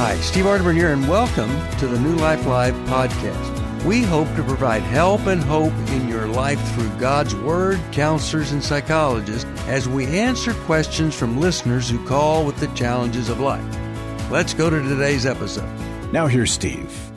Hi, Steve Arterburn here, and welcome to the New Life Live podcast. We hope to provide help and hope in your life through God's Word, counselors, and psychologists as we answer questions from listeners who call with the challenges of life. Let's go to today's episode. Now, here's Steve.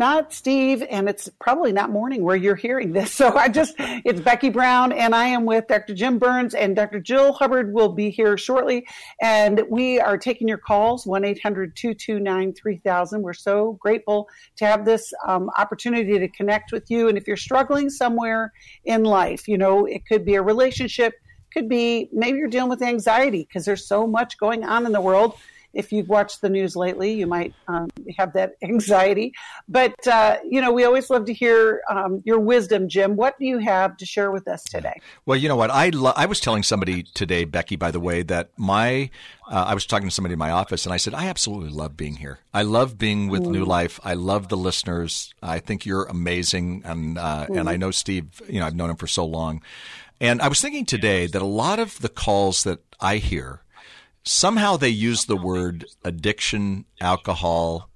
Not Steve, and it's probably not morning where you're hearing this. So I just, it's Becky Brown, and I am with Dr. Jim Burns, and Dr. Jill Hubbard will be here shortly. And we are taking your calls, 1 800 229 3000. We're so grateful to have this um, opportunity to connect with you. And if you're struggling somewhere in life, you know, it could be a relationship, could be maybe you're dealing with anxiety because there's so much going on in the world if you've watched the news lately, you might um, have that anxiety. But, uh, you know, we always love to hear um, your wisdom, Jim. What do you have to share with us today? Well, you know what? I, lo- I was telling somebody today, Becky, by the way, that my, uh, I was talking to somebody in my office and I said, I absolutely love being here. I love being with mm. New Life. I love the listeners. I think you're amazing. And, uh, mm. and I know Steve, you know, I've known him for so long. And I was thinking today that a lot of the calls that I hear, somehow they use the word addiction, alcohol,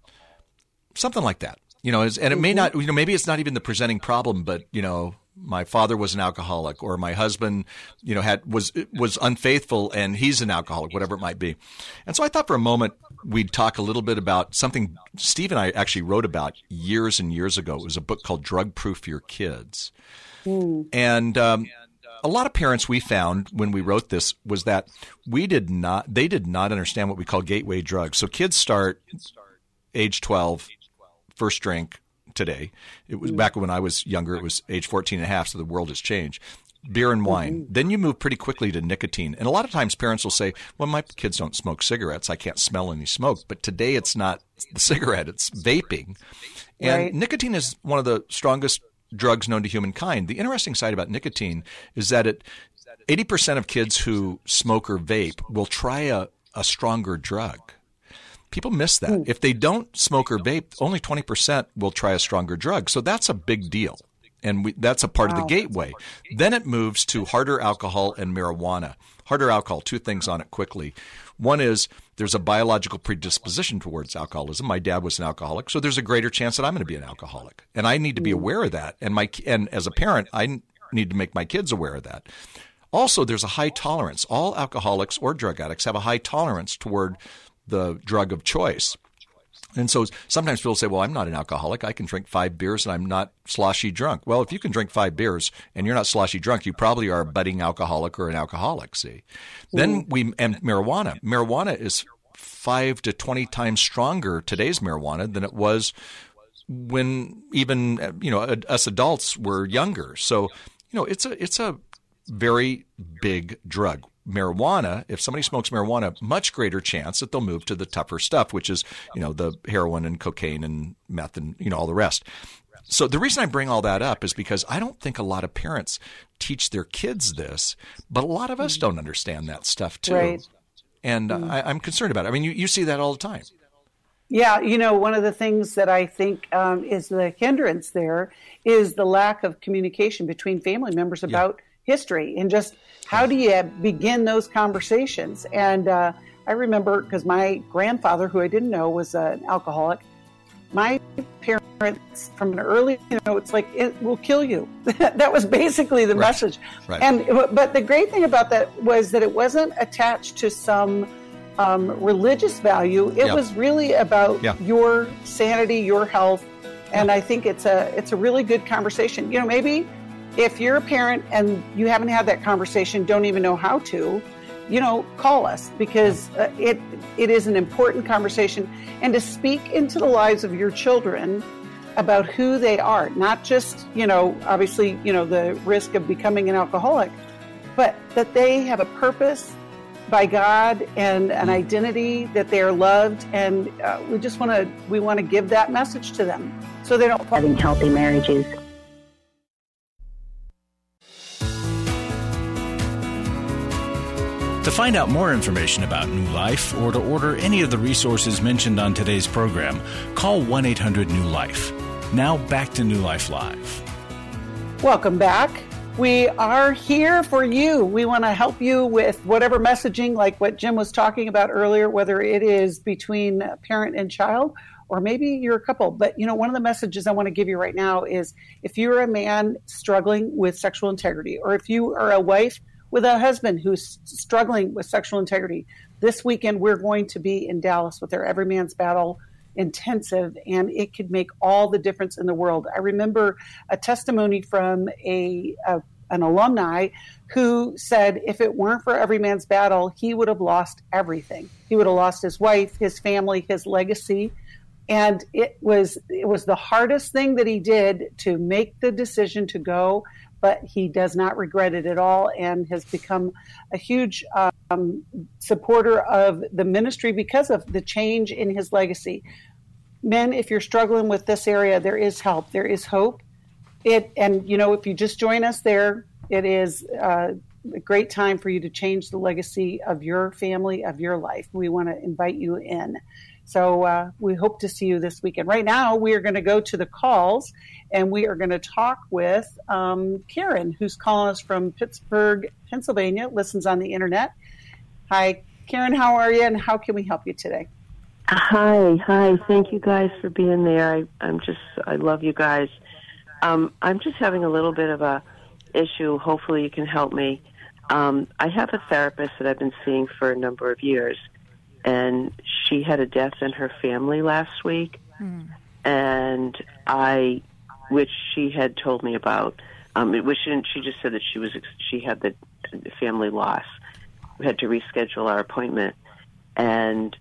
something like that. You know, and it may mm-hmm. not, you know, maybe it's not even the presenting problem, but, you know, my father was an alcoholic or my husband, you know, had, was, was unfaithful and he's an alcoholic, whatever it might be. And so I thought for a moment we'd talk a little bit about something Steve and I actually wrote about years and years ago. It was a book called Drug Proof Your Kids. Mm. And, um, a lot of parents we found when we wrote this was that we did not they did not understand what we call gateway drugs. So kids start age 12 first drink today. It was back when I was younger it was age 14 and a half so the world has changed. Beer and wine. Mm-hmm. Then you move pretty quickly to nicotine. And a lot of times parents will say, "Well, my kids don't smoke cigarettes. I can't smell any smoke." But today it's not the cigarette, it's vaping. And right. nicotine is one of the strongest drugs known to humankind. The interesting side about nicotine is that it 80% of kids who smoke or vape will try a, a stronger drug. People miss that. If they don't smoke or vape, only 20% will try a stronger drug. So that's a big deal. And we, that's a part wow. of the gateway. Then it moves to harder alcohol and marijuana. Harder alcohol, two things on it quickly. One is there's a biological predisposition towards alcoholism. My dad was an alcoholic, so there's a greater chance that I'm going to be an alcoholic, and I need to be hmm. aware of that. And my and as a parent, I need to make my kids aware of that. Also, there's a high tolerance. All alcoholics or drug addicts have a high tolerance toward the drug of choice. And so sometimes people say, well, I'm not an alcoholic. I can drink five beers and I'm not sloshy drunk. Well, if you can drink five beers and you're not sloshy drunk, you probably are a budding alcoholic or an alcoholic, see. Then we, and marijuana. Marijuana is five to 20 times stronger today's marijuana than it was when even, you know, us adults were younger. So, you know, it's a, it's a very big drug marijuana, if somebody smokes marijuana, much greater chance that they'll move to the tougher stuff, which is, you know, the heroin and cocaine and meth and, you know, all the rest. So the reason I bring all that up is because I don't think a lot of parents teach their kids this, but a lot of us don't understand that stuff too. Right. And mm. I, am concerned about it. I mean, you, you see that all the time. Yeah, you know, one of the things that I think um, is the hindrance there is the lack of communication between family members about history and just how do you begin those conversations? And uh, I remember because my grandfather, who I didn't know was an alcoholic, my parents from an early, you know, it's like it will kill you. that was basically the right. message. Right. And but the great thing about that was that it wasn't attached to some um, religious value. It was really about your sanity, your health, and I think it's a it's a really good conversation. You know, maybe if you're a parent and you haven't had that conversation, don't even know how to, you know, call us because uh, it it is an important conversation. And to speak into the lives of your children about who they are, not just, you know, obviously, you know, the risk of becoming an alcoholic, but that they have a purpose by God and an identity that they are loved. And uh, we just want to we want to give that message to them so they don't having healthy marriages To find out more information about New Life or to order any of the resources mentioned on today's program, call 1 800 New Life. Now back to New Life Live. Welcome back. We are here for you. We want to help you with whatever messaging, like what Jim was talking about earlier, whether it is between parent and child or maybe you're a couple. But you know, one of the messages I want to give you right now is if you're a man struggling with sexual integrity, or if you are a wife with a husband who's struggling with sexual integrity, this weekend we're going to be in Dallas with our Every Man's Battle intensive and it could make all the difference in the world. I remember a testimony from a, a an alumni who said if it weren't for every man's battle, he would have lost everything. He would have lost his wife, his family, his legacy. And it was it was the hardest thing that he did to make the decision to go, but he does not regret it at all and has become a huge um, supporter of the ministry because of the change in his legacy. Men, if you're struggling with this area, there is help. There is hope. It and you know if you just join us there, it is uh, a great time for you to change the legacy of your family of your life. We want to invite you in. So uh, we hope to see you this weekend. Right now, we are going to go to the calls and we are going to talk with um, Karen, who's calling us from Pittsburgh, Pennsylvania, listens on the internet. Hi, Karen, how are you and how can we help you today? Hi, hi. Thank you guys for being there. I, I'm just, I love you guys. Um, I'm just having a little bit of a issue. Hopefully, you can help me. Um, I have a therapist that I've been seeing for a number of years, and she had a death in her family last week, mm. and I, which she had told me about. Um, it which she, didn't she just said that she was she had the family loss. We had to reschedule our appointment, and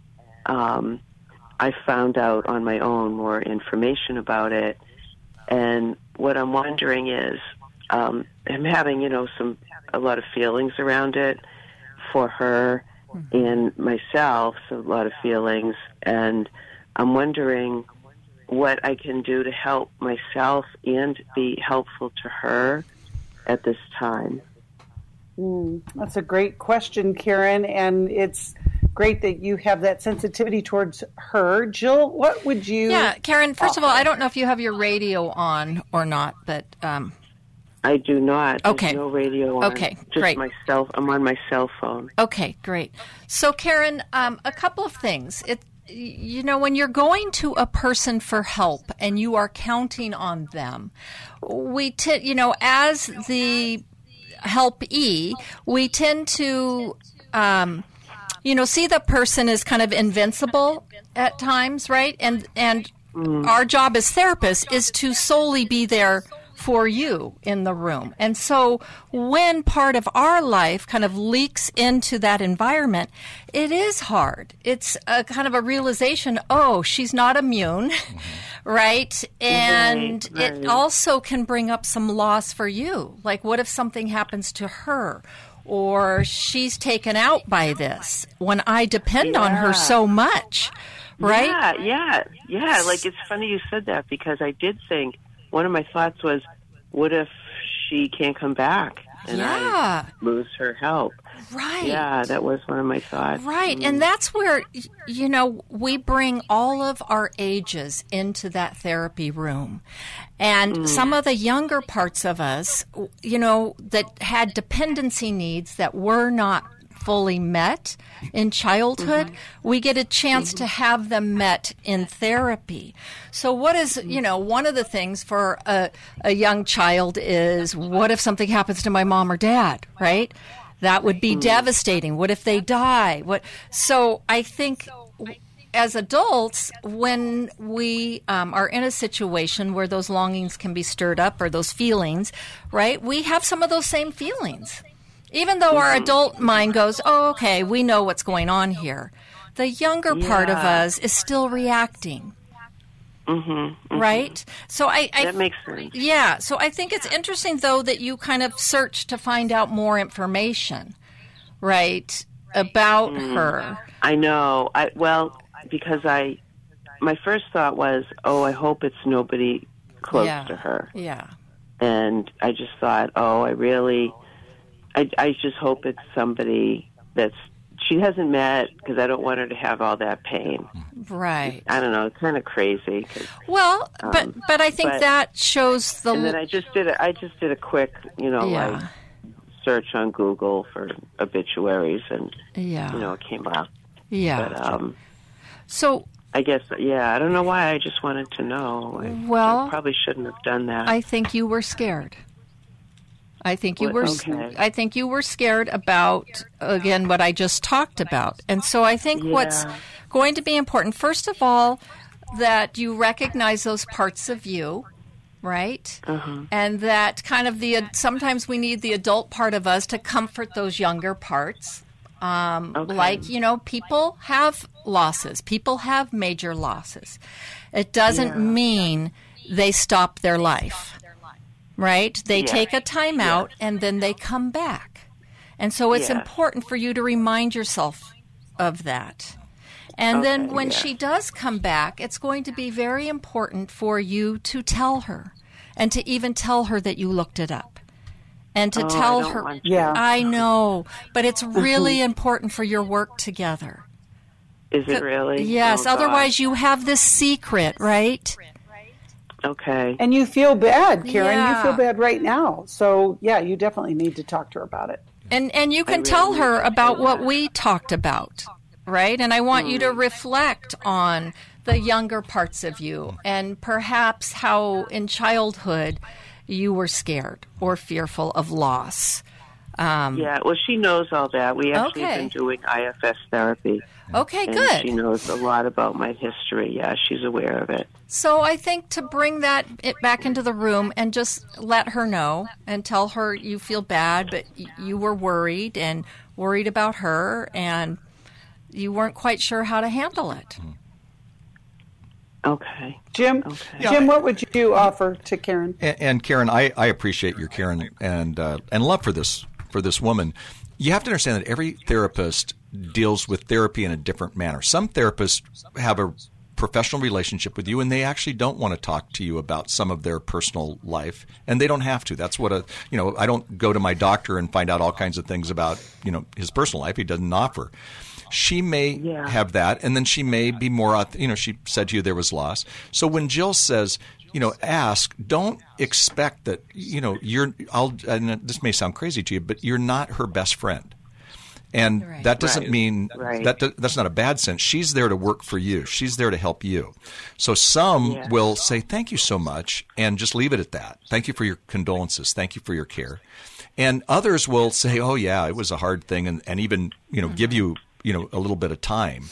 um, I found out on my own more information about it. And what I'm wondering is, um, I'm having you know some a lot of feelings around it for her mm-hmm. and myself, so a lot of feelings, and I'm wondering what I can do to help myself and be helpful to her at this time. Mm, that's a great question, Karen, and it's great that you have that sensitivity towards her. Jill, what would you? Yeah, Karen. First offer? of all, I don't know if you have your radio on or not, but um, I do not. There's okay. No radio on. Okay. Just great. My cell, I'm on my cell phone. Okay. Great. So, Karen, um, a couple of things. It, you know, when you're going to a person for help and you are counting on them, we, t- you know, as the helpee, we tend to um, you know, see the person as kind of invincible at times, right? And and mm. our job as therapists is to solely be there for you in the room. And so when part of our life kind of leaks into that environment, it is hard. It's a kind of a realization, oh, she's not immune. right? And right, right. it also can bring up some loss for you. Like, what if something happens to her? or she's taken out by this when I depend yeah. on her so much, right? Yeah, yeah, yeah. Like it's funny you said that because I did think one of my thoughts was, what if she can't come back and yeah. I lose her help? Right. Yeah, that was one of my thoughts. Right. Mm. And that's where, you know, we bring all of our ages into that therapy room. And mm. some of the younger parts of us, you know, that had dependency needs that were not fully met in childhood, mm-hmm. we get a chance mm-hmm. to have them met in therapy. So, what is, you know, one of the things for a, a young child is what if something happens to my mom or dad, right? That would be mm. devastating. What if they die? What? So I think as adults, when we um, are in a situation where those longings can be stirred up or those feelings, right? We have some of those same feelings. Even though our mm-hmm. adult mind goes, oh, okay, we know what's going on here. The younger yeah. part of us is still reacting. Mm-hmm, mm-hmm. Right. So I, I that makes sense. Yeah. So I think it's interesting though that you kind of search to find out more information, right, about mm, her. I know. I well because I my first thought was, oh, I hope it's nobody close yeah. to her. Yeah. And I just thought, oh, I really, I I just hope it's somebody that's she hasn't met because I don't want her to have all that pain. Right. I don't know, It's kind of crazy. Well, but Um, but I think but- that shows the and then I just did a, I just did a quick, you know, yeah like search on Google for obituaries, and yeah you know, it came up. yeah. But um, so I guess, yeah, I don't know why. I just wanted to know. I, Well, I probably shouldn't have done that. I think you were scared. I think you were. okay. I think you were scared about again what I just talked about, and so I think what's going to be important, first of all, that you recognize those parts of you, right, Uh-huh. and that kind of the sometimes we need the adult part of us to comfort those younger parts. Um, Okay. Like, you know, people have losses, people have major losses. It doesn't Yeah. mean they stop their life, right? They Yeah. take a time out and then they come back. And so it's Yeah. important for you to remind yourself of that. And then when yeah. she does come back, it's going to be very important for you to tell her and to even tell her that you looked it up. And to Oh, tell don't her. Yeah. I know, but it's really important for your work together. Is it really? Yes, Oh, otherwise you have this secret, right? God. Okay. And you feel bad, Karen. Yeah. You feel bad right now. So, yeah, you definitely need to talk to her about it. And and you can really tell her about what that. we talked about, right? And I want you to reflect on the younger parts of you and perhaps how in childhood you were scared or fearful of loss. Um, Yeah, well, she knows all that. We actually Okay. been doing IFS therapy. Okay, and good. She knows a lot about my history. Yeah, she's aware of it. So I think to bring that it back into the room and just let her know and tell her you feel bad, but you were worried and worried about her, and you weren't quite sure how to handle it. Okay. Jim, Okay. Jim, what would you offer to Karen? And, and Karen, I, I appreciate your Karen and uh, and love for this for this woman. You have to understand that every therapist deals with therapy in a different manner. Some therapists have a professional relationship with you and they actually don't want to talk to you about some of their personal life and they don't have to. That's what a you know i don't go to my doctor and find out all kinds of things about you know his personal life. He doesn't offer. She may Yeah. have that and then she may be more you know she said to you there was loss. So when jill says you know ask don't expect that you know you're i'll and this may sound crazy to you but you're not her best friend and Right. that doesn't Right. mean Right. that that's not a bad sense. She's there to work for you. She's there to help you. So some Yeah. will say thank you so much and just leave it at that. Thank you for your condolences. Thank you for your care. And others will say, "Oh yeah, it was a hard thing," and, and even you know give mm-hmm. you you know a little bit of time.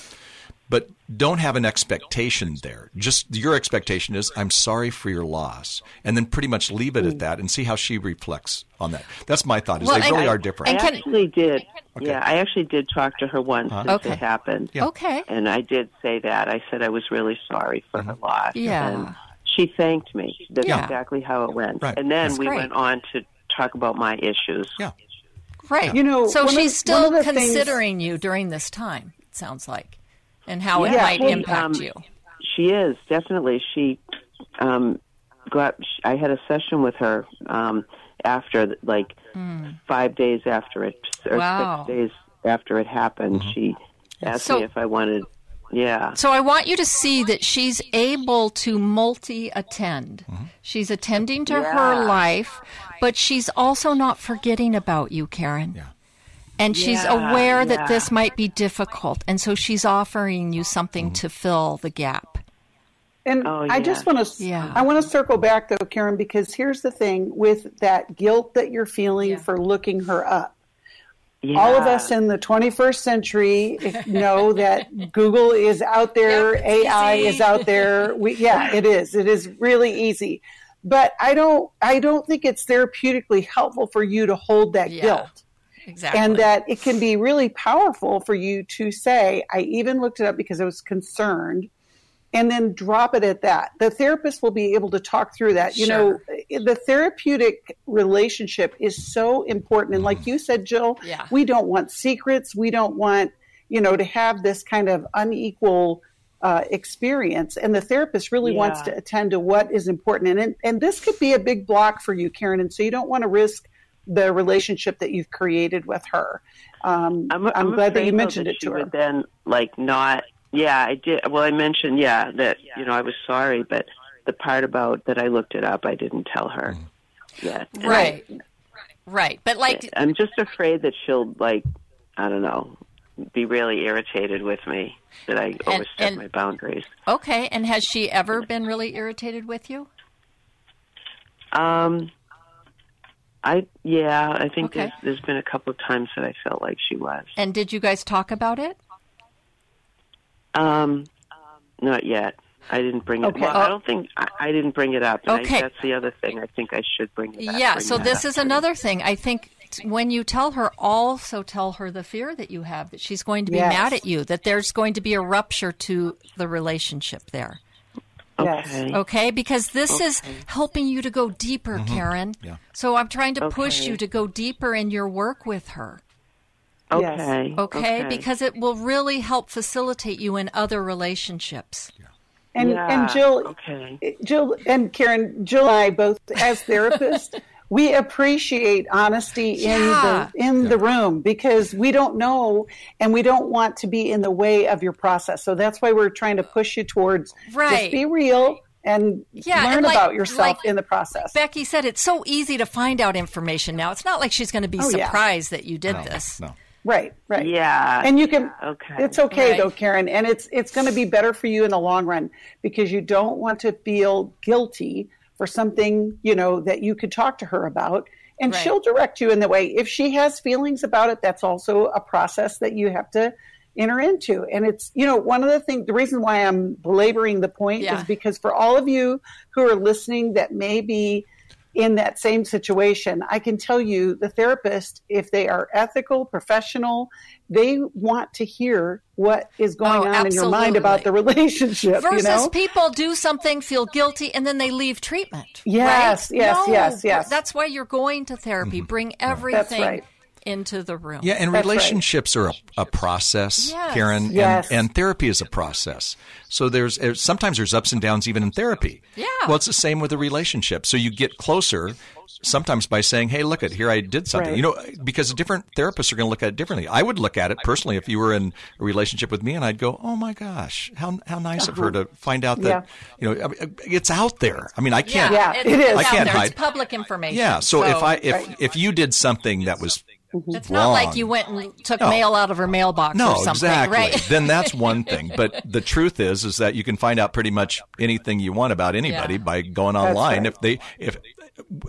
But don't have an expectation there. Just your expectation is, I'm sorry for your loss. And then pretty much leave it at that and see how she reflects on that. That's my thought, is Well, they and- really are different. can- actually did. Yeah, I actually did talk to her once since Okay. it happened. Yeah. Okay. And I did say that. I said I was really sorry for mm-hmm. her loss. Yeah. And she thanked me. That's Yeah. exactly how it went. Right. And then That's we great. went on to talk about my issues. yeah. Right. You know, so one of- she's still of the things- considering you during this time, it sounds like, and how it might she, impact um, you. She is definitely. She um, got. I had a session with her um, after, like, five days after it, or. Wow. six days after it happened. She asked So- me if I wanted. Yeah. So I want you to see that she's able to multi attend. She's attending to her life, but she's also not forgetting about you, Karen. Yeah. And she's Yeah, aware that yeah. this might be difficult, and so she's offering you something mm. to fill the gap. And Oh, I just want to, Yeah. I want to circle back though, Karen, because here's the thing with that guilt that you're feeling Yeah. for looking her up. yeah. All of us in the 21st century know that Google is out there, Yep, AI easy. is out there. We, yeah, it is. It is really easy. But I don't, I don't think it's therapeutically helpful for you to hold that Yeah. guilt. Exactly. and that it can be really powerful for you to say, I even looked it up because I was concerned, and then drop it at that. The therapist will be able to talk through that. You know, the therapeutic relationship is so important. And like you said, Jill, Yeah. we don't want secrets. We don't want, you know, to have this kind of unequal uh, experience. And the therapist really wants to attend to what is important. And, and, and this could be a big block for you, Karen. And so you don't want to risk the relationship that you've created with her. Um, I'm, I'm, I'm glad that you mentioned that it she to her. Then, like, not Yeah, I did. Well, I mentioned, yeah, that, you know, I was sorry, but the part about that I looked it up, I didn't tell her yet. And Right. Right. But like I, I'm just afraid that she'll, like, I don't know, be really irritated with me that I overstep and- my boundaries. okay, and has she ever been really irritated with you? Um, I, yeah, I think Okay. there's, there's been a couple of times that I felt like she was. And did you guys talk about it? Um, not yet. I didn't bring it. Okay. Well, I don't think I, I didn't bring it up. And Okay. I, that's the other thing. I think I should bring it up. Yeah, bring so this is to another thing. I think t- when you tell her, also tell her the fear that you have, that she's going to be Yes. mad at you, that there's going to be a rupture to the relationship there. Yes. Okay. Okay? Because this is helping you to go deeper, mm-hmm. Karen. Yeah. So I'm trying to push you to go deeper in your work with her. Okay. Okay? Because it will really help facilitate you in other relationships. And Yeah, and Jill, okay. Jill and Karen, Jill and I both as therapists, we appreciate honesty Yeah. in the in the room because we don't know and we don't want to be in the way of your process. So that's why we're trying to push you towards Right. just be real and Yeah, learn and like- about yourself like in the process. Becky said it's so easy to find out information now. It's not like she's going to be Oh, yeah. surprised that you did this. No. Right, right. Yeah. And you can Okay. It's okay Right. though, Karen, and it's it's going to be better for you in the long run because you don't want to feel guilty for something, you know, that you could talk to her about and Right. she'll direct you in the way. If she has feelings about it, that's also a process that you have to enter into. And it's, you know, one of the things the reason why I'm belaboring the point Yeah. is because for all of you who are listening that may be in that same situation, I can tell you the therapist, if they are ethical, professional, they want to hear what is going Oh, on in your mind about the relationship. Versus you know? people do something, feel guilty, and then they leave treatment. Yes, right? yes, No, yes, yes. That's why you're going to therapy. Mm-hmm. Bring everything right. Into the room. Yeah, and That's right. relationships are a, a process, Yes. Karen, and, Yes. and therapy is a process. So there's uh, sometimes there's ups and downs even in therapy. Yeah. Well, it's the same with a relationship. So you get closer sometimes by saying, "Hey, look at here, I did something." Right. You know, because different therapists are going to look at it differently. I would look at it personally if you were in a relationship with me, and I'd go, "Oh my gosh, how how nice of her to find out that you know it's out there." I mean, I can't. Yeah, it's it is. I can't there. hide. It's public information. Yeah. So, if I if Right. if you did something that was it's not like you went and took No. mail out of her mailbox No, or something, exactly. right? then that's one thing. But the truth is, is that you can find out pretty much anything you want about anybody Yeah. by going online. right. If they, if,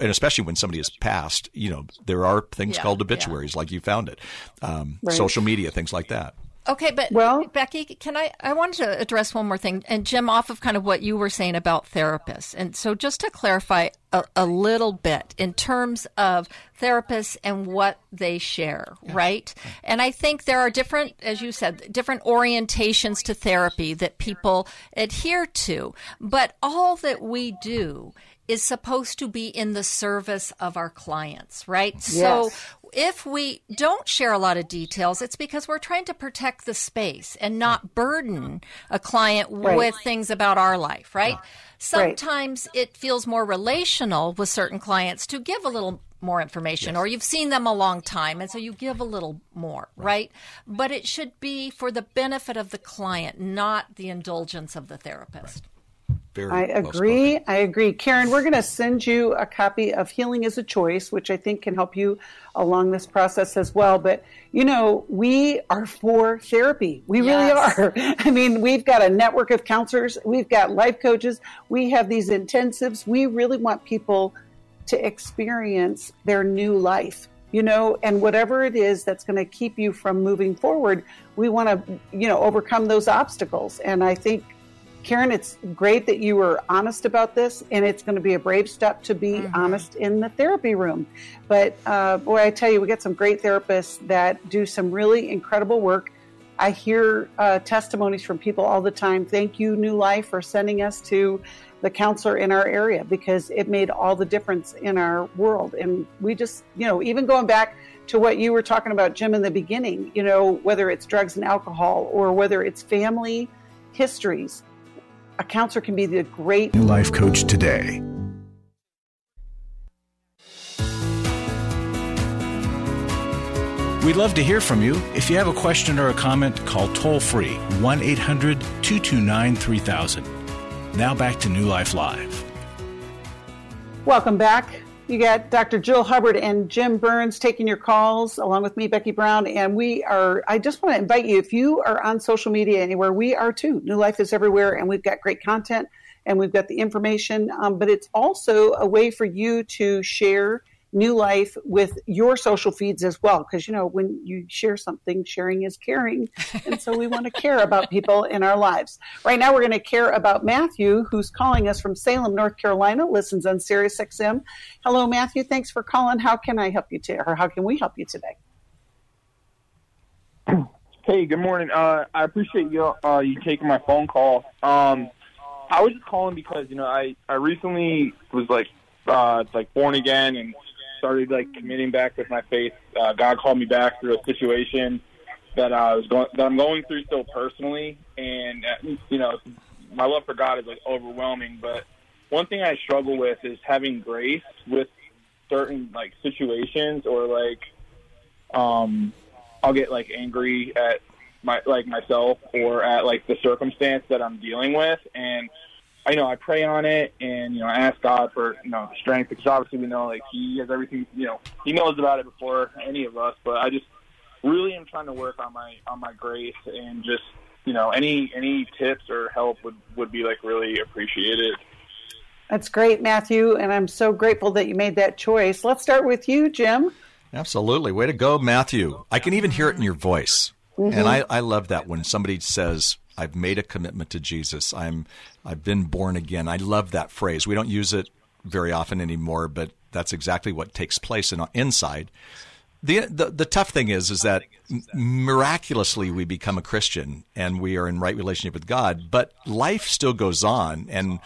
and especially when somebody has passed, you know, there are things Yeah, called yeah. obituaries, like you found it, um, Right. social media, things like that. Okay, but Well- Becky, can I? I wanted to address one more thing, and Jim, off of kind of what you were saying about therapists, and so just to clarify a, a little bit in terms of therapists and what they share, right? And I think there are different, as you said, different orientations to therapy that people adhere to, but all that we do is supposed to be in the service of our clients, right? So if we don't share a lot of details, it's because we're trying to protect the space and not burden a client Right. with things about our life, right? Sometimes it feels more relational with certain clients to give a little more information or you've seen them a long time and so you give a little more, right? But it should be for the benefit of the client, not the indulgence of the therapist. Very I well agree. I agree. Karen, we're going to send you a copy of Healing is a Choice, which I think can help you along this process as well. But, you know, we are for therapy. We really are. I mean, we've got a network of counselors, we've got life coaches, we have these intensives. We really want people to experience their new life. You know, and whatever it is that's going to keep you from moving forward, we want to, you know, overcome those obstacles. And I think Karen, it's great that you were honest about this, and it's going to be a brave step to be honest in the therapy room. But uh, boy, I tell you, we get some great therapists that do some really incredible work. I hear uh, testimonies from people all the time. Thank you, New Life, for sending us to the counselor in our area because it made all the difference in our world. And we just, you know, even going back to what you were talking about, Jim, in the beginning, you know, whether it's drugs and alcohol or whether it's family histories, a counselor can be the great New Life Coach today. We'd love to hear from you. If you have a question or a comment, call toll free 1 800 229 3000. Now back to New Life Live. Welcome back. You got Dr. Jill Hubbard and Jim Burns taking your calls along with me, Becky Brown. And we are, I just want to invite you, if you are on social media anywhere, we are too. New Life is everywhere, and we've got great content and we've got the information. Um, but it's also a way for you to share new life with your social feeds as well. Because, you know, when you share something, sharing is caring. And so we want to care about people in our lives. Right now, we're going to care about Matthew, who's calling us from Salem, North Carolina, listens on Sirius XM. Hello, Matthew. Thanks for calling. How can I help you today? Or how can we help you today? Hey, good morning. Uh, I appreciate you uh, you taking my phone call. Um, I was just calling because you know I I recently was like uh, like born again and started like committing back with my faith. Uh, God called me back through a situation that I was going that I'm going through still personally, and uh, you know my love for God is like overwhelming. But one thing I struggle with is having grace with certain like situations or like um I'll get like angry at my like myself or at like the circumstance that I'm dealing with and I know I pray on it and you know I ask God for you know strength because obviously we know like he has everything you know he knows about it before any of us but I just really am trying to work on my on my grace and just you know any any tips or help would would be like really appreciated. That's great, Matthew, and I'm so grateful that you made that choice. Let's start with you, Jim. Absolutely. Way to go, Matthew. I can even hear it in your voice. Mm-hmm. And I, I love that when somebody says, I've made a commitment to Jesus. I'm I've been born again. I love that phrase. We don't use it very often anymore, but that's exactly what takes place in, inside. The, the the tough thing is is that miraculously we become a Christian and we are in right relationship with God, but life still goes on and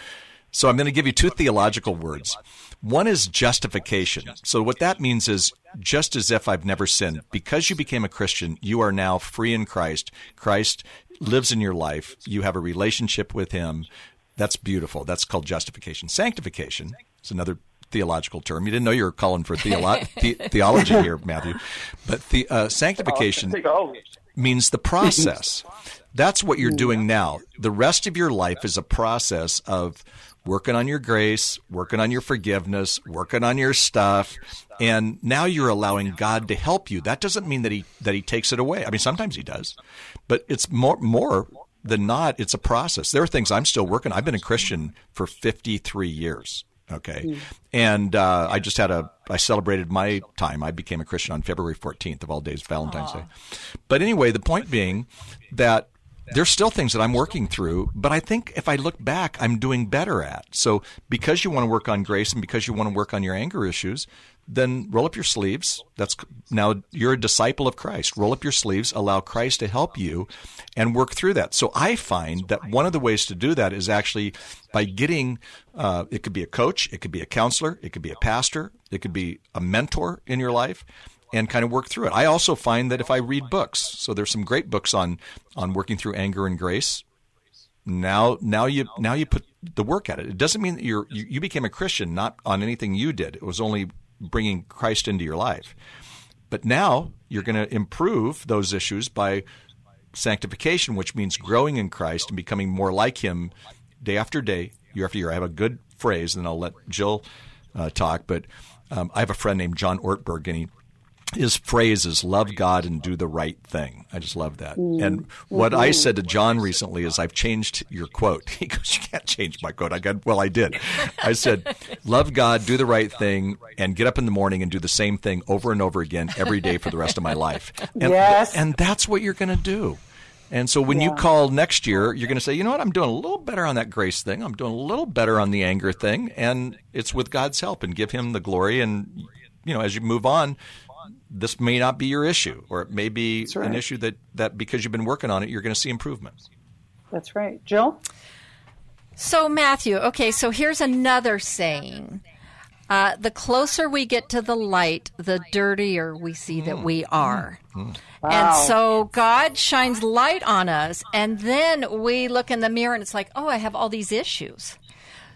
so I'm going to give you two theological words. One is justification. So what that means is just as if I've never sinned. Because you became a Christian, you are now free in Christ. Christ lives in your life. You have a relationship with him. That's beautiful. That's called justification. Sanctification is another theological term. You didn't know you were calling for theolo- the- theology here, Matthew. But the uh, sanctification means the process. That's what you're doing now. The rest of your life is a process of working on your grace, working on your forgiveness, working on your stuff, and now you're allowing God to help you. That doesn't mean that he that he takes it away. I mean, sometimes he does, but it's more more than not. It's a process. There are things I'm still working. I've been a Christian for 53 years. Okay, mm. and uh, I just had a I celebrated my time. I became a Christian on February 14th of all days, Valentine's Aww. Day. But anyway, the point being that there's still things that I'm working through, but I think if I look back, I'm doing better at. So because you want to work on grace and because you want to work on your anger issues, then roll up your sleeves. That's now you're a disciple of Christ. Roll up your sleeves, allow Christ to help you and work through that. So I find that one of the ways to do that is actually by getting, uh, it could be a coach, it could be a counselor, it could be a pastor, it could be a mentor in your life and kind of work through it. I also find that if I read books, so there's some great books on on working through anger and grace. Now, now you now you put the work at it. It doesn't mean that you're you, you became a Christian not on anything you did. It was only bringing Christ into your life. But now you're going to improve those issues by sanctification, which means growing in Christ and becoming more like Him day after day, year after year. I have a good phrase, and I'll let Jill uh, talk. But um, I have a friend named John Ortberg, and he his phrase is love God and do the right thing. I just love that. Mm. And what mm-hmm. I said to John recently is I've changed your quote. He goes, You can't change my quote. I got well I did. I said, Love God, do the right thing, and get up in the morning and do the same thing over and over again every day for the rest of my life. And, yes. and that's what you're gonna do. And so when yeah. you call next year, you're going to say, you know what, I'm doing a little better on that grace thing. I'm doing a little better on the anger thing. And it's with God's help and give him the glory. And, you know, as you move on, this may not be your issue, or it may be right. an issue that, that because you've been working on it, you're going to see improvements. That's right. Jill? So, Matthew, okay, so here's another saying. Uh, the closer we get to the light, the dirtier we see that we mm. are. Mm. Wow. And so God shines light on us, and then we look in the mirror and it's like, oh, I have all these issues.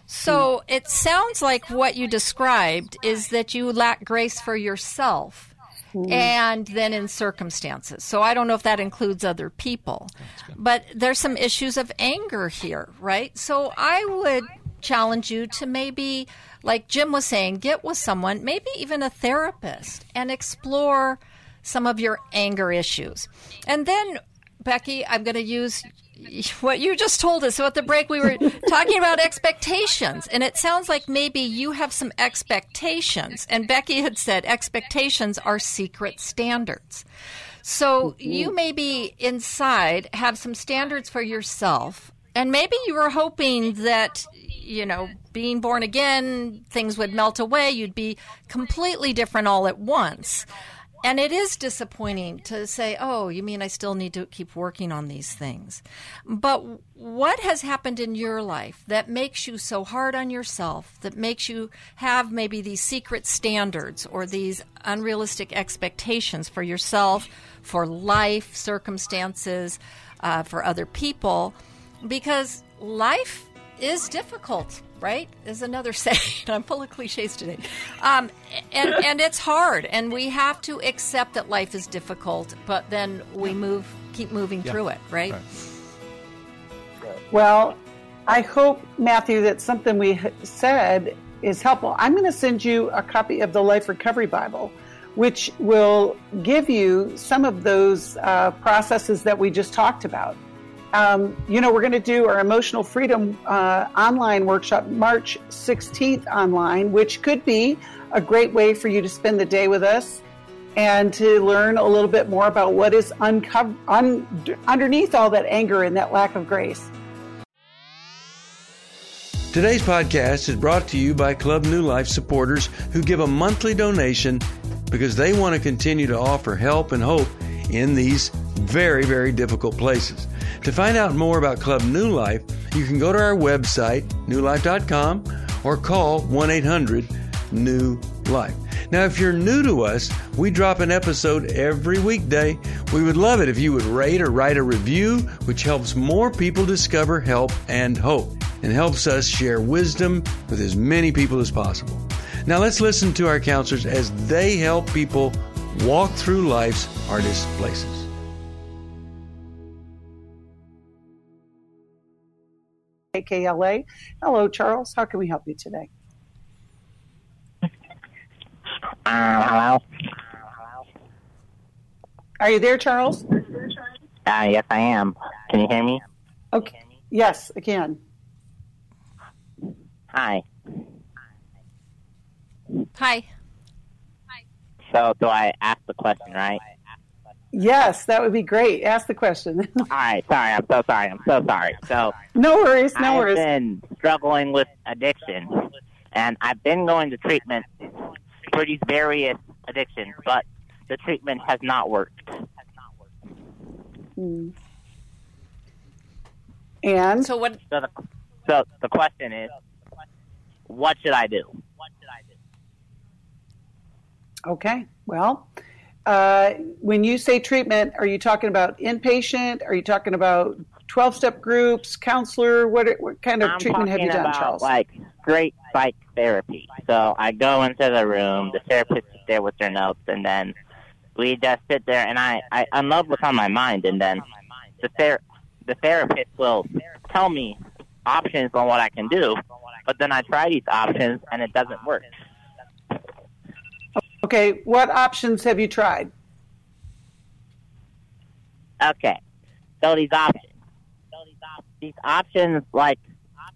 So mm. it sounds like what you described is that you lack grace for yourself Mm. And then in circumstances. So I don't know if that includes other people. But there's some issues of anger here, right? So I would challenge you to maybe, like Jim was saying, get with someone, maybe even a therapist, and explore some of your anger issues. And then, Becky, I'm going to use what you just told us. So at the break, we were talking about expectations, and it sounds like maybe you have some expectations. And Becky had said expectations are secret standards. So mm-hmm. you maybe inside have some standards for yourself, and maybe you were hoping that you know being born again things would melt away you'd be completely different all at once and it is disappointing to say, oh, you mean I still need to keep working on these things. But what has happened in your life that makes you so hard on yourself, that makes you have maybe these secret standards or these unrealistic expectations for yourself, for life, circumstances, uh, for other people? Because life is difficult right? Is another saying. I'm full of cliches today. Um, and, and it's hard, and we have to accept that life is difficult, but then we move, keep moving yeah. through it, right? right? Well, I hope, Matthew, that something we said is helpful. I'm going to send you a copy of the Life Recovery Bible, which will give you some of those uh, processes that we just talked about um, you know, we're going to do our emotional freedom uh, online workshop March 16th online, which could be a great way for you to spend the day with us and to learn a little bit more about what is unco- un- underneath all that anger and that lack of grace. Today's podcast is brought to you by Club New Life supporters who give a monthly donation because they want to continue to offer help and hope in these very, very difficult places. To find out more about Club New Life, you can go to our website, newlife.com, or call 1 800 New Life. Now, if you're new to us, we drop an episode every weekday. We would love it if you would rate or write a review, which helps more people discover help and hope and helps us share wisdom with as many people as possible. Now, let's listen to our counselors as they help people walk through life's hardest places. KKLA. Hello, Charles. How can we help you today? Uh, hello. Are you there, Charles? Uh, yes, I am. Can you hear me? Okay. Yes, I can. Hi. Hi. Hi. So, do I ask the question, right? Yes, that would be great. Ask the question. All right, sorry, I'm so sorry. I'm so sorry. So no worries, no I've worries. I've been struggling with addiction, and I've been going to treatment for these various addictions, but the treatment has not worked. Hmm. And so what? So the, so the question is, what should I do? what should I do? Okay. Well, uh, when you say treatment, are you talking about inpatient? Are you talking about 12 step groups, counselor? What, what kind of I'm treatment have you done, about, Charles? Like great psych therapy. So I go into the room, the therapist is there with their notes, and then we just sit there and I, I unload what's on my mind, and then the, ther- the therapist will tell me options on what I can do, but then I try these options and it doesn't work. Okay, what options have you tried? Okay, so these options, these options like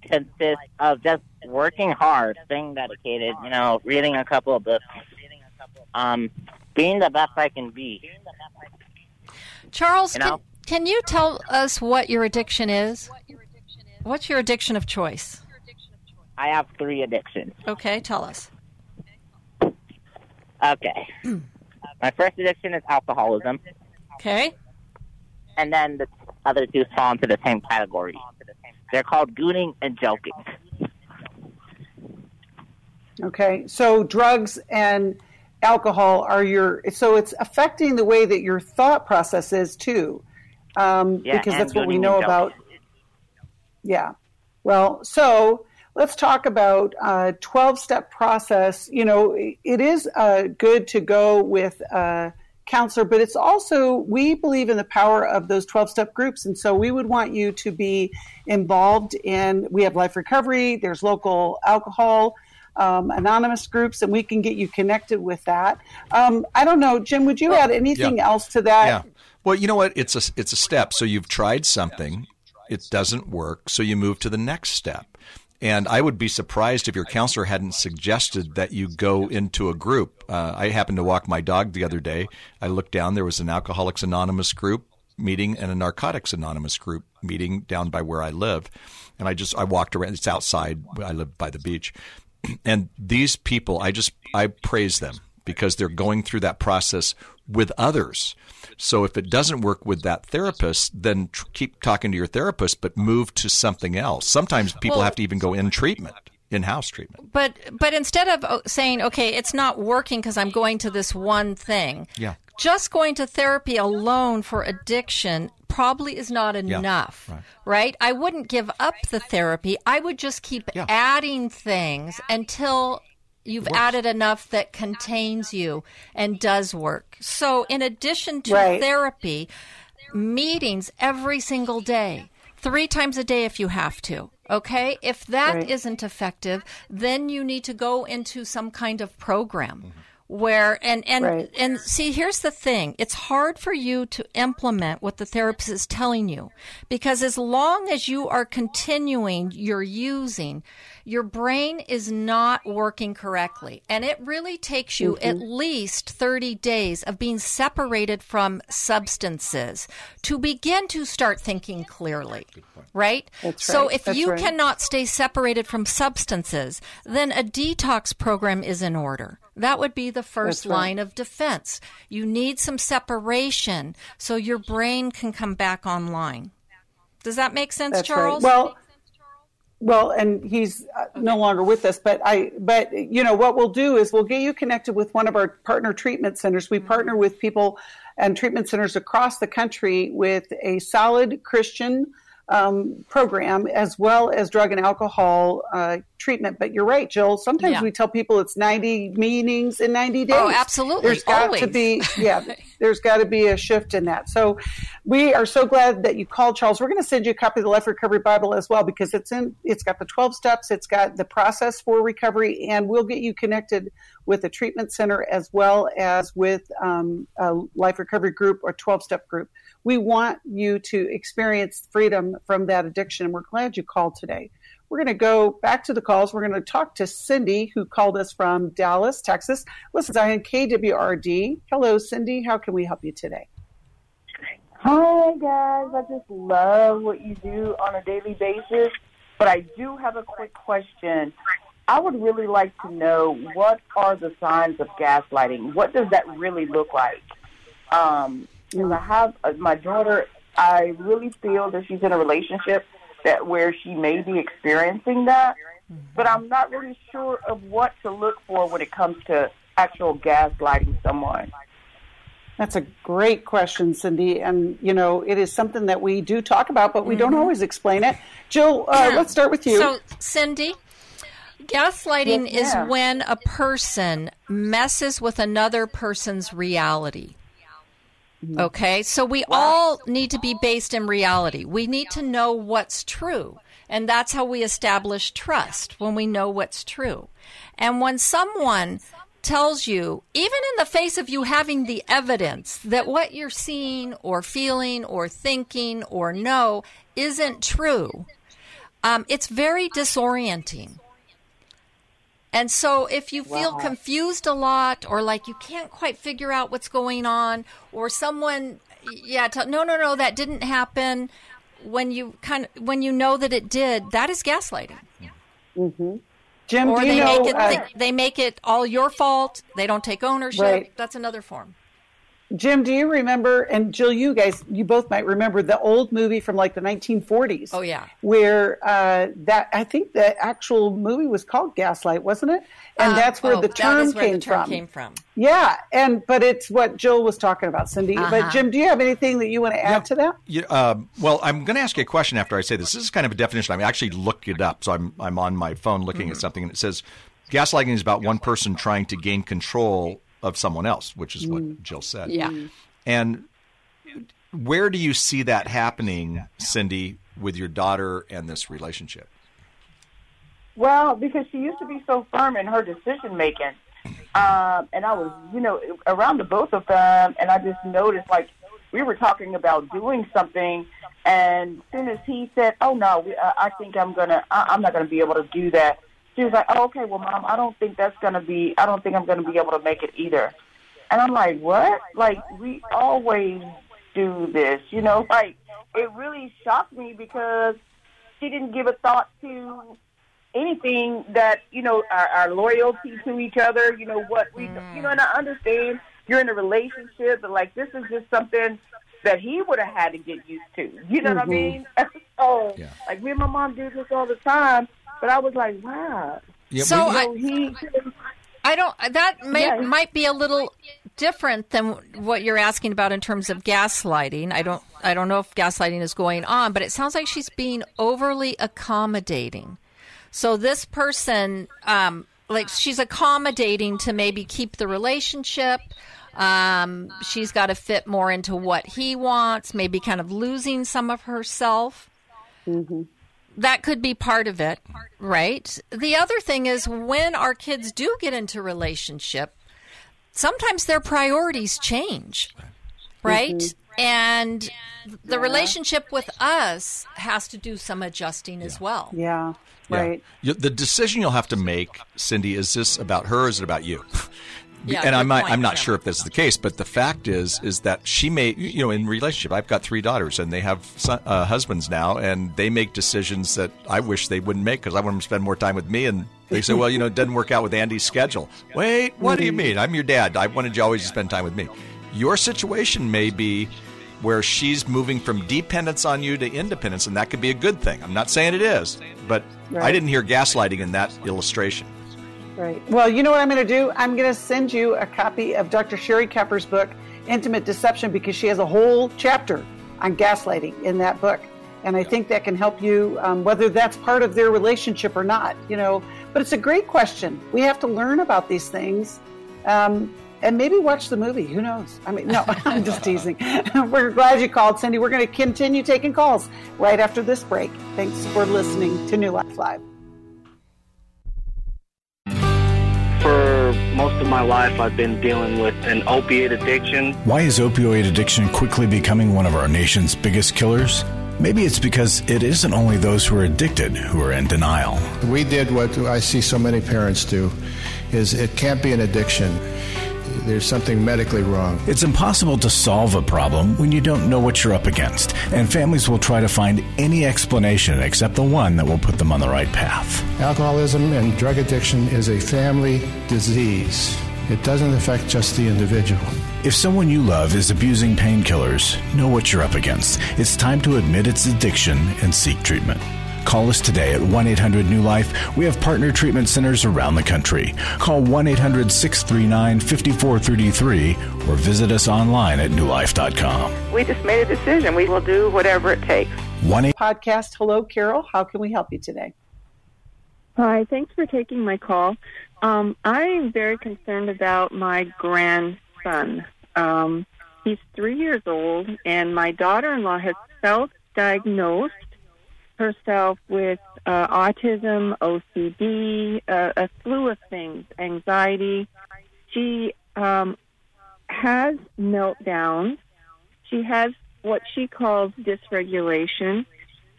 consist of just working hard, staying dedicated, you know, reading a couple of books, um, being the best I can be. Charles, you know? can, can you tell us what your addiction is? What's your addiction of choice? I have three addictions. Okay, tell us. Okay. My first addiction is alcoholism. Okay. And then the other two fall into the same category. They're called gooning and joking. Okay. So drugs and alcohol are your so it's affecting the way that your thought process is too. Um, yeah, because that's what we know about. Yeah. Well, so let's talk about a 12 step process. You know, it is uh, good to go with a counselor, but it's also, we believe in the power of those 12 step groups. And so we would want you to be involved in, we have life recovery, there's local alcohol. Um, anonymous groups, and we can get you connected with that. Um, I don't know, Jim. Would you add anything yeah. else to that? Yeah. Well, you know what? It's a it's a step. So you've tried something, it doesn't work, so you move to the next step. And I would be surprised if your counselor hadn't suggested that you go into a group. Uh, I happened to walk my dog the other day. I looked down, there was an Alcoholics Anonymous group meeting and a Narcotics Anonymous group meeting down by where I live. And I just, I walked around, it's outside, I live by the beach. And these people, I just, I praise them because they're going through that process with others. So if it doesn't work with that therapist, then tr- keep talking to your therapist, but move to something else. Sometimes people Well- have to even go in treatment, in house treatment. But but instead of uh, saying, okay, it's not working because I'm going to this one thing, Yeah. just going to therapy alone for addiction probably is not enough, yeah, right. right. I wouldn't give up the therapy. I would just keep Yeah. adding things until you've added enough that contains you and does work. So in addition to Right. therapy, meetings every single day, three times a day if you have to. Okay? If that Right. not effective, then you need to go into some kind of program mm-hmm. where and and Right. and see here's the thing it's hard for you to implement what the therapist is telling you because as long as you are continuing your using your brain is not working correctly and it really takes you at mm-hmm. least 30 days of being separated from substances to begin to start thinking clearly right That's so if That's you right. cannot stay separated from substances then a detox program is in order that would be the first That's right. line of defense. You need some separation so your brain can come back online. Does that make sense, That's Charles? right. Well, well, and he's uh, no longer with us, but I, but you know, what we'll do is we'll get you connected with one of our partner treatment centers. We partner with people and treatment centers across the country with a solid Christian um, program as well as drug and alcohol uh, treatment. But you're right, Jill. Sometimes Yeah. we tell people it's 90 meetings in 90 days. Oh, absolutely. There's got to be, yeah, there's got to be a shift in that. So we are so glad that you called, Charles. We're going to send you a copy of the Life Recovery Bible as well because it's in, it's got the 12 steps, it's got the process for recovery, and we'll get you connected with a treatment center as well as with um, a life recovery group or 12 step group. We want you to experience freedom from that addiction. And we're glad you called today. We're going to go back to the calls. We're going to talk to Cindy, who called us from Dallas, Texas. Listen, I am KWRD. Hello, Cindy. How can we help you today? Hi guys, I just love what you do on a daily basis, but I do have a quick question. I would really like to know what are the signs of gaslighting? What does that really look like? Um, 'cause I have uh, my daughter. I really feel that she's in a relationship that where she may be experiencing that, but I'm not really sure of what to look for when it comes to actual gaslighting someone. That's a great question, Cindy. And, you know, it is something that we do talk about, but we don't always explain it. Jill, uh, Yeah. let's start with you. So, Cindy, gaslighting Yes, is when a person messes with another person's reality. Okay, so we all need to be based in reality. We need to know what's true. And that's how we establish trust when we know what's true. And when someone tells you, even in the face of you having the evidence that what you're seeing or feeling or thinking or know isn't true, um, it's very disorienting. And so if you feel confused a lot or like you can't quite figure out what's going on or someone yeah, tell, no no no that didn't happen when you kind of when you know that it did, that is gaslighting. Mm-hmm. Jim, Or do you they know? make it uh, they, they make it all your fault. They don't take ownership. Right. That's another form. Jim, do you remember? And Jill, you guys, you both might remember the old movie from like the 1940s. Oh yeah, where uh, that I think the actual movie was called Gaslight, wasn't it? And Uh, that's where oh, the term, is where came, the term from. came from. Yeah, and but it's what Jill was talking about, Cindy. Uh-huh. But Jim, do you have anything that you want to add to that? Yeah, um, well, I'm going to ask you a question after I say this. This is kind of a definition. I actually looked it up, so I'm I'm on my phone looking Mm-hmm. at something, and it says gaslighting is about one person trying to gain control of someone else, which is Mm. what Jill said. Yeah. And where do you see that happening, Cindy, with your daughter and this relationship? Well, because she used to be so firm in her decision making, um, and I was, you know, around the both of them, and I just noticed like we were talking about doing something, and as soon as he said, "Oh no, we, uh, I think I'm gonna, I, I'm not gonna be able to do that," she was like, "Oh, okay, well, mom, I don't think that's gonna be, I don't think I'm gonna be able to make it either." And I'm like, "What? Like we always do this, you know?" Like it really shocked me because she didn't give a thought to anything that you know our, our loyalty to each other you know what we you know and i understand you're in a relationship but like this is just something that he would have had to get used to you know what i Mhm. mean so Yeah. like me and my mom do this all the time but i was like wow Yeah, So we- I- he I don't. That may, Yeah. might be a little different than what you're asking about in terms of gaslighting. I don't. I don't know if gaslighting is going on, but it sounds like she's being overly accommodating. So this person, um, like, she's accommodating to maybe keep the relationship. Um, she's got to fit more into what he wants. Maybe kind of losing some of herself that could be part of it, right? The other thing is when our kids do get into relationship, sometimes their priorities change, mm-hmm. right? And the relationship with us has to do some adjusting as well. Yeah, Yeah. right. You- The decision you'll have to make, Cindy, is this about her or is it about you? Yeah, and I'm not, I'm not Jim. sure if this is the case, but the fact is is that she may you know in relationship I've got three daughters and they have son, uh, husbands now and they make decisions that I wish they wouldn't make because I want them to spend more time with me and they say well you know it doesn't work out with Andy's schedule. Wait, what do you mean? I'm your dad. I wanted you always to spend time with me. Your situation may be where she's moving from dependence on you to independence and that could be a good thing. I'm not saying it is, but I didn't hear gaslighting in that illustration. Right. Well, you know what I'm going to do? I'm going to send you a copy of Dr. Sheri Keffer's book, Intimate Deception, because she has a whole chapter on gaslighting in that book. And I think that can help you, um, whether that's part of their relationship or not, you know. But it's a great question. We have to learn about these things. Um, and maybe watch the movie. Who knows? I mean, no, I'm just teasing. We're glad you called, Cindy. We're going to continue taking calls right after this break. Thanks for listening to New Life Live. For most of my life, I've been dealing with an opiate addiction. Why is opioid addiction quickly becoming one of our nation's biggest killers? Maybe it's because it isn't only those who are addicted who are in denial. We did what I see so many parents do is it can't be an addiction. There's something medically wrong. It's impossible to solve a problem when you don't know what you're up against, and families will try to find any explanation except the one that will put them on the right path. Alcoholism and drug addiction is a family disease. It doesn't affect just the individual. If someone you love is abusing painkillers, know what you're up against. It's time to admit its addiction and seek treatment. Call us today at 1 800 New Life. We have partner treatment centers around the country. Call 1 800 639 5433 or visit us online at newlife.com. We just made a decision. We will do whatever it takes. 1 Podcast. Hello, Carol. How can we help you today? Hi, thanks for taking my call. Um, I'm very concerned about my grandson. Um, he's three years old, and my daughter in law has self diagnosed herself with uh, autism, OCD, uh, a slew of things, anxiety. She um, has meltdowns. She has what she calls dysregulation.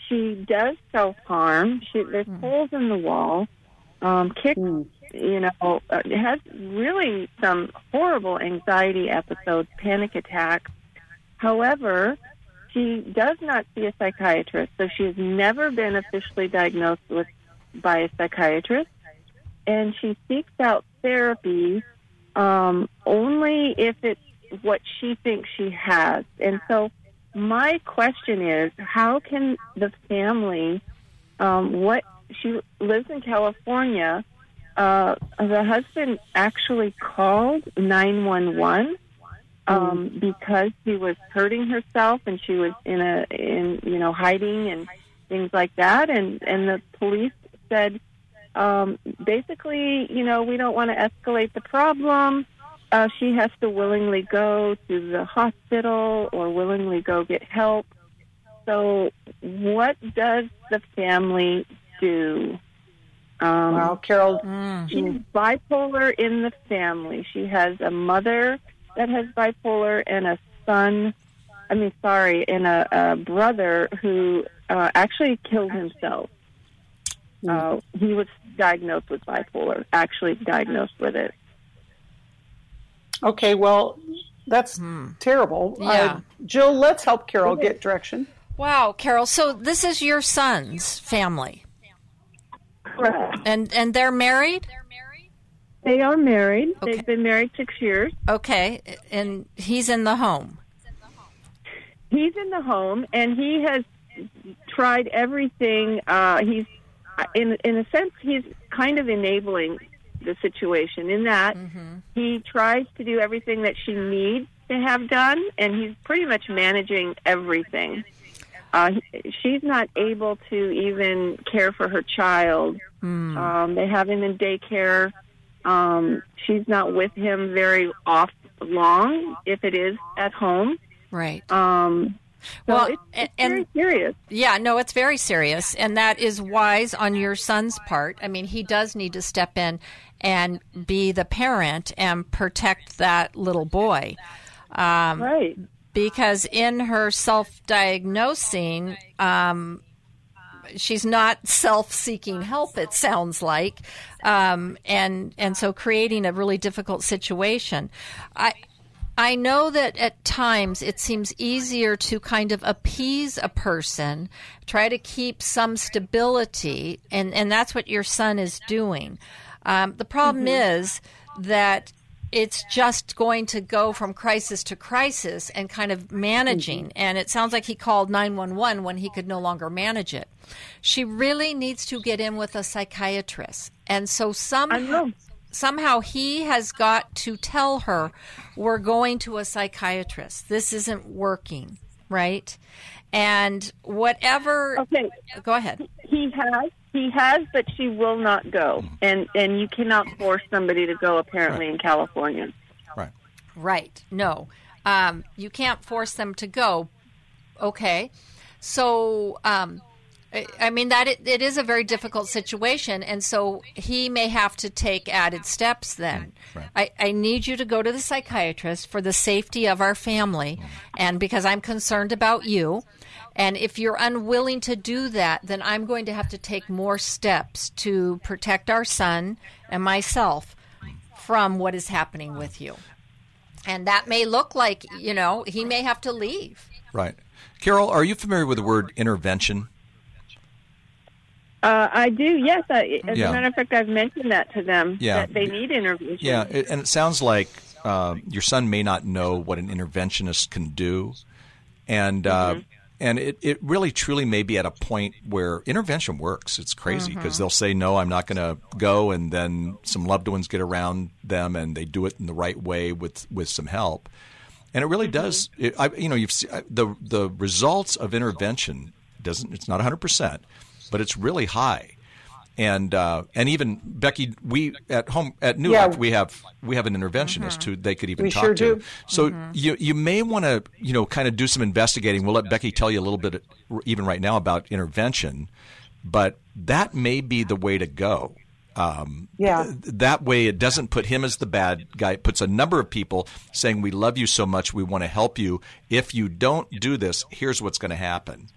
She does self harm. She there's holes in the wall. Um, kicks, you know, uh, has really some horrible anxiety episodes, panic attacks. However, she does not see a psychiatrist, so she has never been officially diagnosed with by a psychiatrist, and she seeks out therapy um, only if it's what she thinks she has. And so my question is, how can the family, um, what she lives in California, uh, the husband actually called 911 um, because she was hurting herself and she was in a in you know hiding and things like that and and the police said um, basically you know we don't want to escalate the problem uh, she has to willingly go to the hospital or willingly go get help so what does the family do um, wow, Carol. She's bipolar in the family. She has a mother that has bipolar and a son. I mean, sorry, and a, a brother who uh, actually killed himself. Uh, he was diagnosed with bipolar. Actually, diagnosed with it. Okay, well, that's terrible. Yeah. Uh, Jill, let's help Carol get direction. Wow, Carol. So this is your son's family, Correct. and and they're married. They are married. They've been married six years. Okay, and he's in the home. He's in the home, and he has tried everything. Uh, he's in in a sense he's kind of enabling the situation in that he tries to do everything that she needs to have done, and he's pretty much managing everything. Uh, he- she's not able to even care for her child. Um, they have him in daycare. Um, she's not with him very off long, if it is at home. Right. Um, so Well, it's, it's and- very serious. Yeah, no, it's very serious, and that is wise on your son's part. I mean, he does need to step in and be the parent and protect that little boy. Um, right. Because in her self diagnosing, um, she's not self seeking help, it sounds like. Um, and, and so creating a really difficult situation. I, I know that at times it seems easier to kind of appease a person, try to keep some stability, and, and that's what your son is doing. Um, the problem is that it's just going to go from crisis to crisis and kind of managing. Mm-hmm. And it sounds like he called 911 when he could no longer manage it. She really needs to get in with a psychiatrist. And so somehow, somehow he has got to tell her, we're going to a psychiatrist. This isn't working, right? And whatever. Okay. Go ahead. He has, he has, but she will not go, and and you cannot force somebody to go. Apparently, in California. Right. Right. No. Um, you can't force them to go. Okay. So, um, I- I mean, that it, it is a very difficult situation. And so he may have to take added steps then. I, I need you to go to the psychiatrist for the safety of our family and because I'm concerned about you. And if you're unwilling to do that, then I'm going to have to take more steps to protect our son and myself from what is happening with you. And that may look like, you know, he may have to leave. Right. Carol, are you familiar with the word intervention? Uh, I do. Yes. I, as Yeah. a matter of fact, I've mentioned that to them. Yeah. That they need intervention. Yeah, it, and it sounds like uh, your son may not know what an interventionist can do, and uh, and it, it really truly may be at a point where intervention works. It's crazy because Mhm. they'll say no, I'm not going to go, and then some loved ones get around them and they do it in the right way with with some help, and it really does. It, I, you know, you've se- I- the the results of intervention doesn't. It's not 100 percent, but it's really high and uh, and even Becky, we at home at New Yeah. Life we have we have an interventionist who they could even We talk sure to. do. So you you may want to you know kind of do some investigating. We'll let Becky tell you a little bit even right now about intervention, but that may be the way to go. Um, Yeah. th- that way it doesn't put him as the bad guy. It puts a number of people saying we love you so much, we want to help you. If you don't do this, here's what's going to happen.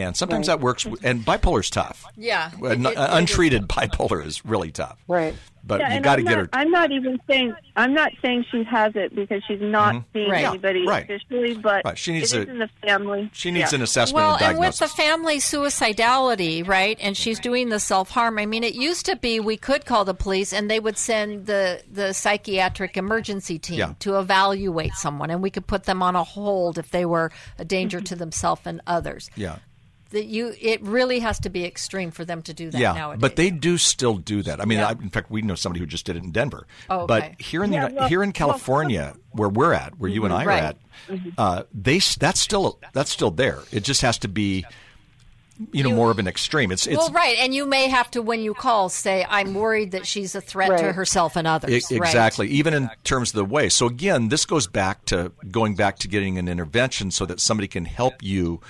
And sometimes Right. that works. And bipolar is tough. Yeah. Uh, It- it- uh, it is untreated bipolar is really tough. Right. But Yeah, you and got to get her. I'm not even saying I'm not saying she has it because she's not Mhm. seeing Right. anybody Right. officially, but Right. She needs it is a- in the family. She needs Yeah. an assessment well, and and with the family suicidality, right? And she's doing the self harm. I mean, it used to be we could call the police and they would send the the psychiatric emergency team Yeah. to evaluate someone, and we could put them on a hold if they were a danger to themselves and others. yeah. That you, it really has to be extreme for them to do that yeah, nowadays. but they do still do that. I mean, Yeah. I, in fact, we know somebody who just did it in Denver. Oh, But here in the Yeah, well- here in well, California, where we're at, where you and I Right. are at, uh, they that's still that's still there. It just has to be, you know, more of an extreme. It's it's well, right, and you may have to, when you call, say, "I'm worried that she's a threat to herself and others." E- Right. exactly, even in terms of the way. So again, this goes back to going back to getting an intervention so that somebody can help you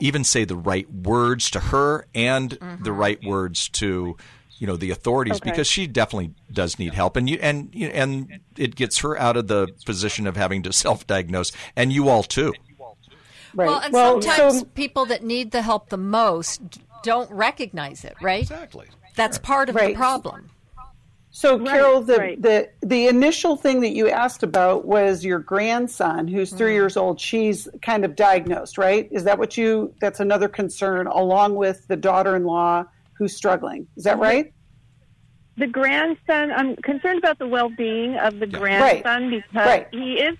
even say the right words to her and Mm-hmm. the right words to you know the authorities Okay. because she definitely does need help and you and you- and it gets her out of the position of having to self-diagnose and you all too. Right. Well, and Well, sometimes so- people that need the help the most don't recognize it, right? Exactly. That's part of Right. the problem. So, Right, Carol, the, right. the the initial thing that you asked about was your grandson, who's three Mm. years old. She's kind of diagnosed, right? Is that what you? That's another concern, along with the daughter-in-law who's struggling. Is that right? The grandson, I'm concerned about the well-being of the Right. grandson because Right. he is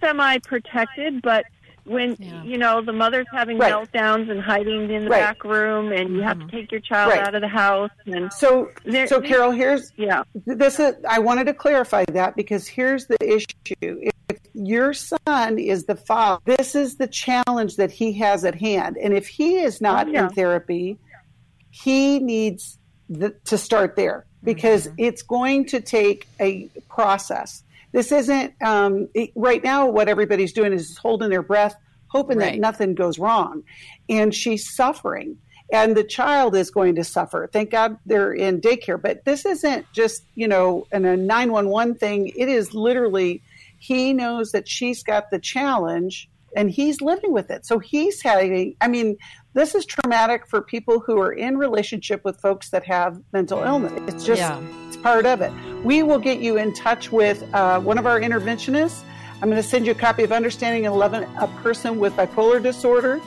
semi-protected, but when Yeah. you know the mother's having Right. meltdowns and hiding in the Right. back room, and you have to mm-hmm. take your child Right. out of the house, and So, There- so Carol, here's yeah, this is I wanted to clarify that because here's the issue. If your son is the father, this is the challenge that he has at hand. And if he is not yeah. in therapy, he needs the, to start there because mm-hmm. it's going to take a process. This isn't um, it- right now. What everybody's doing is holding their breath, hoping that nothing goes wrong, and she's suffering, and the child is going to suffer. Thank God they're in daycare, but this isn't just you know an, a nine one one thing. It is literally he knows that she's got the challenge and he's living with it. So he's having, I mean, this is traumatic for people who are in relationship with folks that have mental illness. It's just, Yeah. it's part of it. We will get you in touch with uh, one of our interventionists. I'm going to send you a copy of Understanding and Loving, a person with bipolar disorder.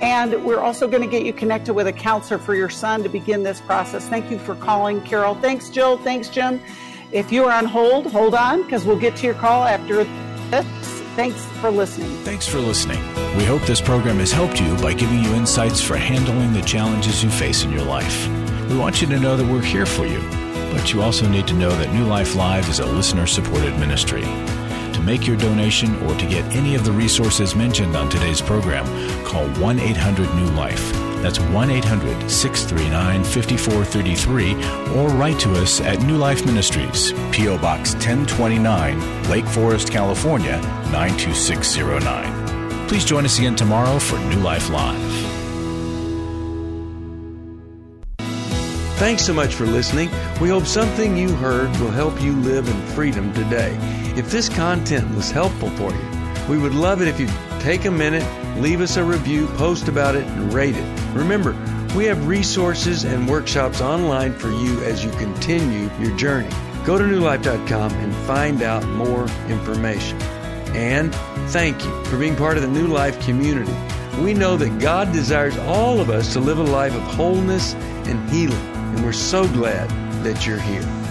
And we're also going to get you connected with a counselor for your son to begin this process. Thank you for calling, Carol. Thanks, Jill. Thanks, Jim. If you are on hold, hold on because we'll get to your call after this. Thanks for listening. Thanks for listening. We hope this program has helped you by giving you insights for handling the challenges you face in your life. We want you to know that we're here for you, but you also need to know that New Life Live is a listener supported ministry. To make your donation or to get any of the resources mentioned on today's program, call 1 800 New Life. That's 1 800 639 5433 or write to us at New Life Ministries, P.O. Box 1029, Lake Forest, California 92609. Please join us again tomorrow for New Life Live. Thanks so much for listening. We hope something you heard will help you live in freedom today. If this content was helpful for you, we would love it if you'd take a minute, leave us a review, post about it, and rate it. Remember, we have resources and workshops online for you as you continue your journey. Go to newlife.com and find out more information. And thank you for being part of the New Life community. We know that God desires all of us to live a life of wholeness and healing, and we're so glad that you're here.